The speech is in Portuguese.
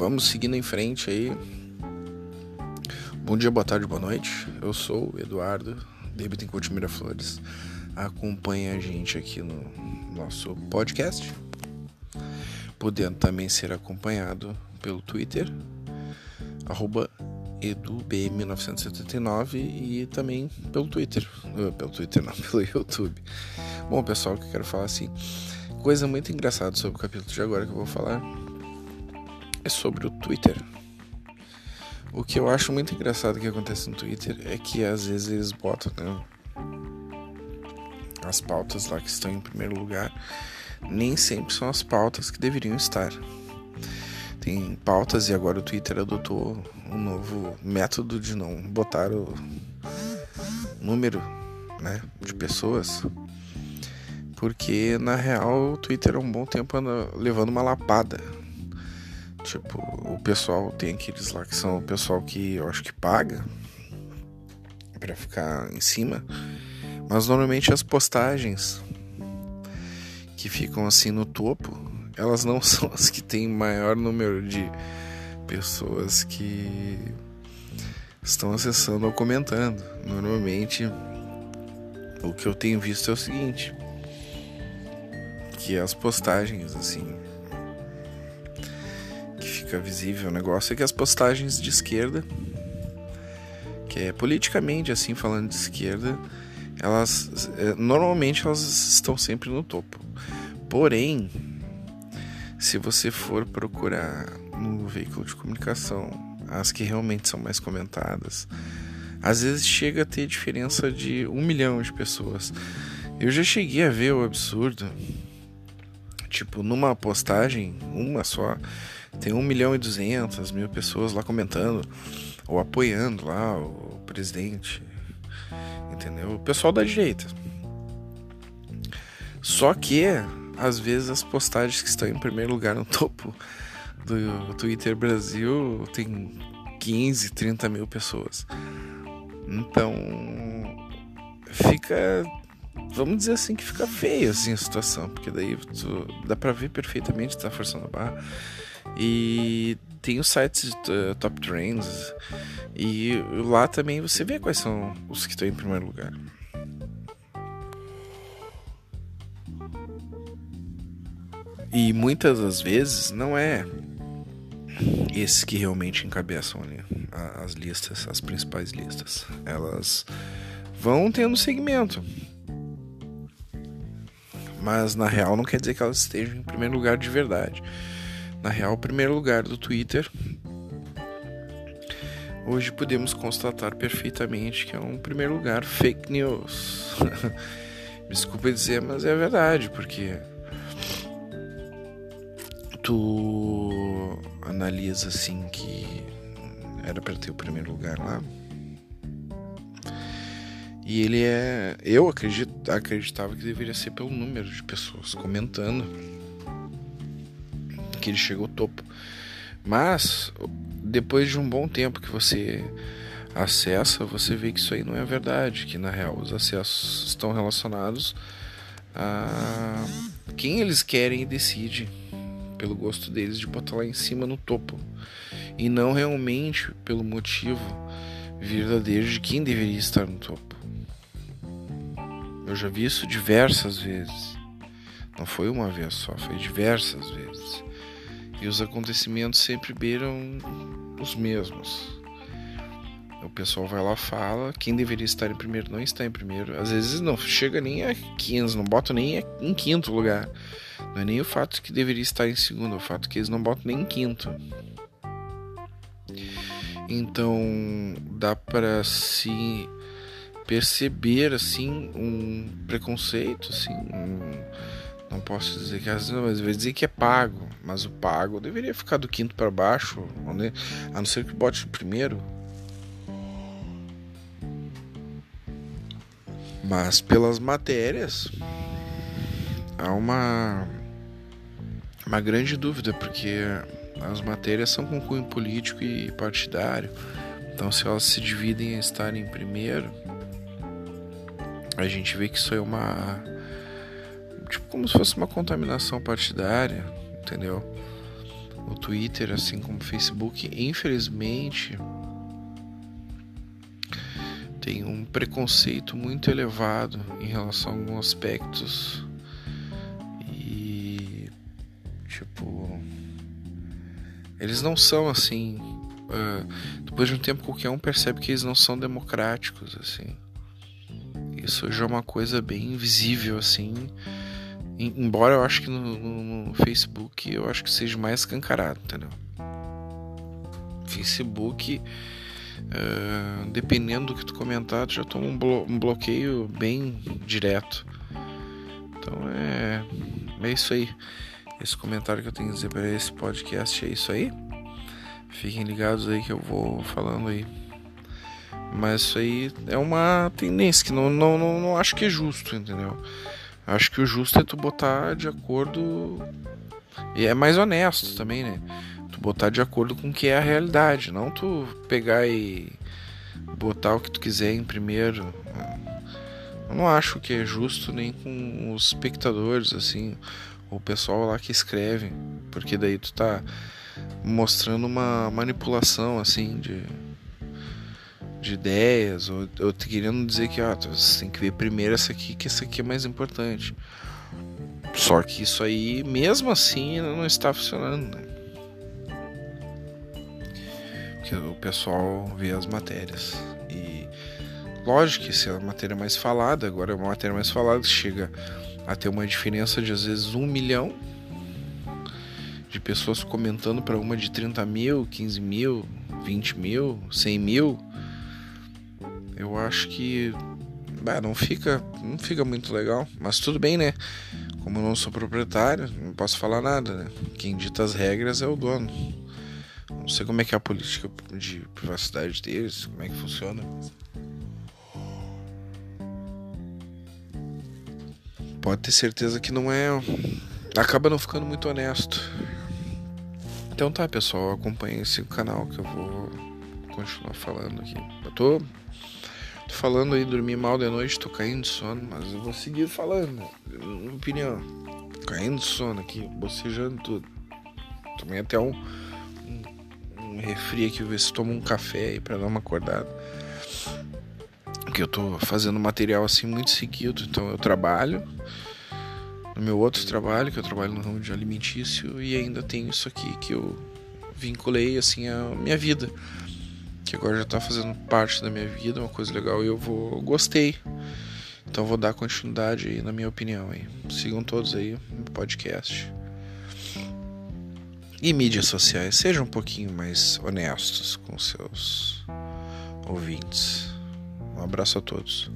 vamos seguindo em frente aí. Bom dia, boa tarde, boa noite. Eu sou o Eduardo, David Couto Miraflores. Acompanhe a gente aqui no nosso podcast, podendo também ser acompanhado pelo Twitter, arroba edubm979 e também pelo Twitter. Uh, pelo Twitter não, pelo YouTube. Bom, pessoal, que eu quero falar assim, coisa muito engraçada sobre o capítulo de agora que eu vou falar é sobre o Twitter. O que eu acho muito engraçado que acontece no Twitter é que às vezes eles botam né, as pautas lá que estão em primeiro lugar, nem sempre são as pautas que deveriam estar. Tem pautas e agora o Twitter adotou um novo método de não botar o número né, de pessoas, porque na real o Twitter há um bom tempo anda levando uma lapada Tipo, o pessoal tem aqueles lá que são o pessoal que eu acho que paga para ficar em cima. Mas normalmente as postagens que ficam assim no topo, elas não são as que têm maior número de pessoas que estão acessando ou comentando. Normalmente o que eu tenho visto é o seguinte, que as postagens assim fica visível o negócio é que as postagens de esquerda, que é politicamente assim falando de esquerda, elas é, normalmente elas estão sempre no topo. Porém, se você for procurar no veículo de comunicação as que realmente são mais comentadas, às vezes chega a ter diferença de um milhão de pessoas. Eu já cheguei a ver o absurdo, tipo, numa postagem, uma só, tem 1 milhão e 200 mil pessoas lá comentando ou apoiando lá o presidente, entendeu? O pessoal da direita. Só que, às vezes, as postagens que estão em primeiro lugar no topo do Twitter Brasil tem 15, 30 mil pessoas. Então, fica. Vamos dizer assim que fica feio assim a situação, porque daí tu, dá pra ver perfeitamente que tá forçando a barra. E tem os sites uh, Top Trends. E lá também você vê quais são os que estão em primeiro lugar. E muitas das vezes não é esses que realmente encabeçam ali as listas, as principais listas. Elas vão tendo segmento. Mas na real não quer dizer que elas estejam em primeiro lugar de verdade na real, o primeiro lugar do Twitter. Hoje podemos constatar perfeitamente que é um primeiro lugar fake news. Desculpa dizer, mas é verdade, porque tu analisa assim que era para ter o primeiro lugar lá. E ele é. Eu acredito, acreditava que deveria ser pelo número de pessoas comentando que ele chegou ao topo. Mas depois de um bom tempo que você acessa, você vê que isso aí não é verdade, que na real os acessos estão relacionados a quem eles querem e decide pelo gosto deles de botar lá em cima no topo e não realmente pelo motivo verdadeiro de quem deveria estar no topo. Eu já vi isso diversas vezes. Não foi uma vez só, foi diversas vezes. E os acontecimentos sempre beiram os mesmos. O pessoal vai lá fala, quem deveria estar em primeiro não está em primeiro. Às vezes não chega nem a 15, não bota nem em quinto lugar. Não é nem o fato que deveria estar em segundo, é o fato que eles não botam nem em quinto. Então dá para se perceber assim um preconceito, assim, um não posso dizer que mas vai dizer que é pago, mas o pago deveria ficar do quinto para baixo, a não ser que bote primeiro. Mas pelas matérias há uma uma grande dúvida, porque as matérias são com cunho político e partidário. Então se elas se dividem em estar em primeiro, a gente vê que isso é uma tipo como se fosse uma contaminação partidária, entendeu? o Twitter, assim como o Facebook, infelizmente tem um preconceito muito elevado em relação a alguns aspectos e tipo eles não são assim uh, depois de um tempo qualquer um percebe que eles não são democráticos assim isso já é uma coisa bem visível assim embora eu acho que no, no, Facebook eu acho que seja mais escancarado entendeu Facebook Uh, dependendo do que tu comentar, tu já toma um, blo um bloqueio bem direto. Então é, é isso aí. Esse comentário que eu tenho a dizer para esse podcast é isso aí. Fiquem ligados aí que eu vou falando aí. Mas isso aí é uma tendência que não, não, não, não acho que é justo, entendeu? Acho que o justo é tu botar de acordo. E é mais honesto também, né? Tu botar de acordo com o que é a realidade, não tu pegar e botar o que tu quiser em primeiro. Eu não acho que é justo nem com os espectadores, assim, o pessoal lá que escreve, porque daí tu tá mostrando uma manipulação, assim, de, de ideias, ou, ou querendo dizer que, ah, você tem que ver primeiro essa aqui, que essa aqui é mais importante. Só que isso aí, mesmo assim, não está funcionando, né? que o pessoal vê as matérias. E lógico que se é a matéria mais falada, agora é uma matéria mais falada, chega a ter uma diferença de às vezes um milhão de pessoas comentando para uma de 30 mil, 15 mil, 20 mil, 100 mil. Eu acho que não fica não fica muito legal, mas tudo bem, né? Como eu não sou proprietário, não posso falar nada, né? Quem dita as regras é o dono. Não sei como é que é a política de privacidade deles, como é que funciona. Pode ter certeza que não é. Acaba não ficando muito honesto. Então tá, pessoal, acompanhe esse canal que eu vou continuar falando aqui. Eu tô, tô falando aí, dormir mal de noite, tô caindo de sono, mas eu vou seguir falando, minha opinião. Caindo de sono aqui, bocejando tudo. Tomei até um refri aqui, ver se tomo um café aí pra dar uma acordada. Porque eu tô fazendo material assim muito seguido, então eu trabalho no meu outro trabalho, que eu trabalho no ramo de alimentício, e ainda tenho isso aqui que eu vinculei assim a minha vida. Que agora já tá fazendo parte da minha vida, uma coisa legal, e eu vou gostei. Então vou dar continuidade aí na minha opinião aí. Sigam todos aí no podcast e mídias sociais. Sejam um pouquinho mais honestos com seus ouvintes. Um abraço a todos.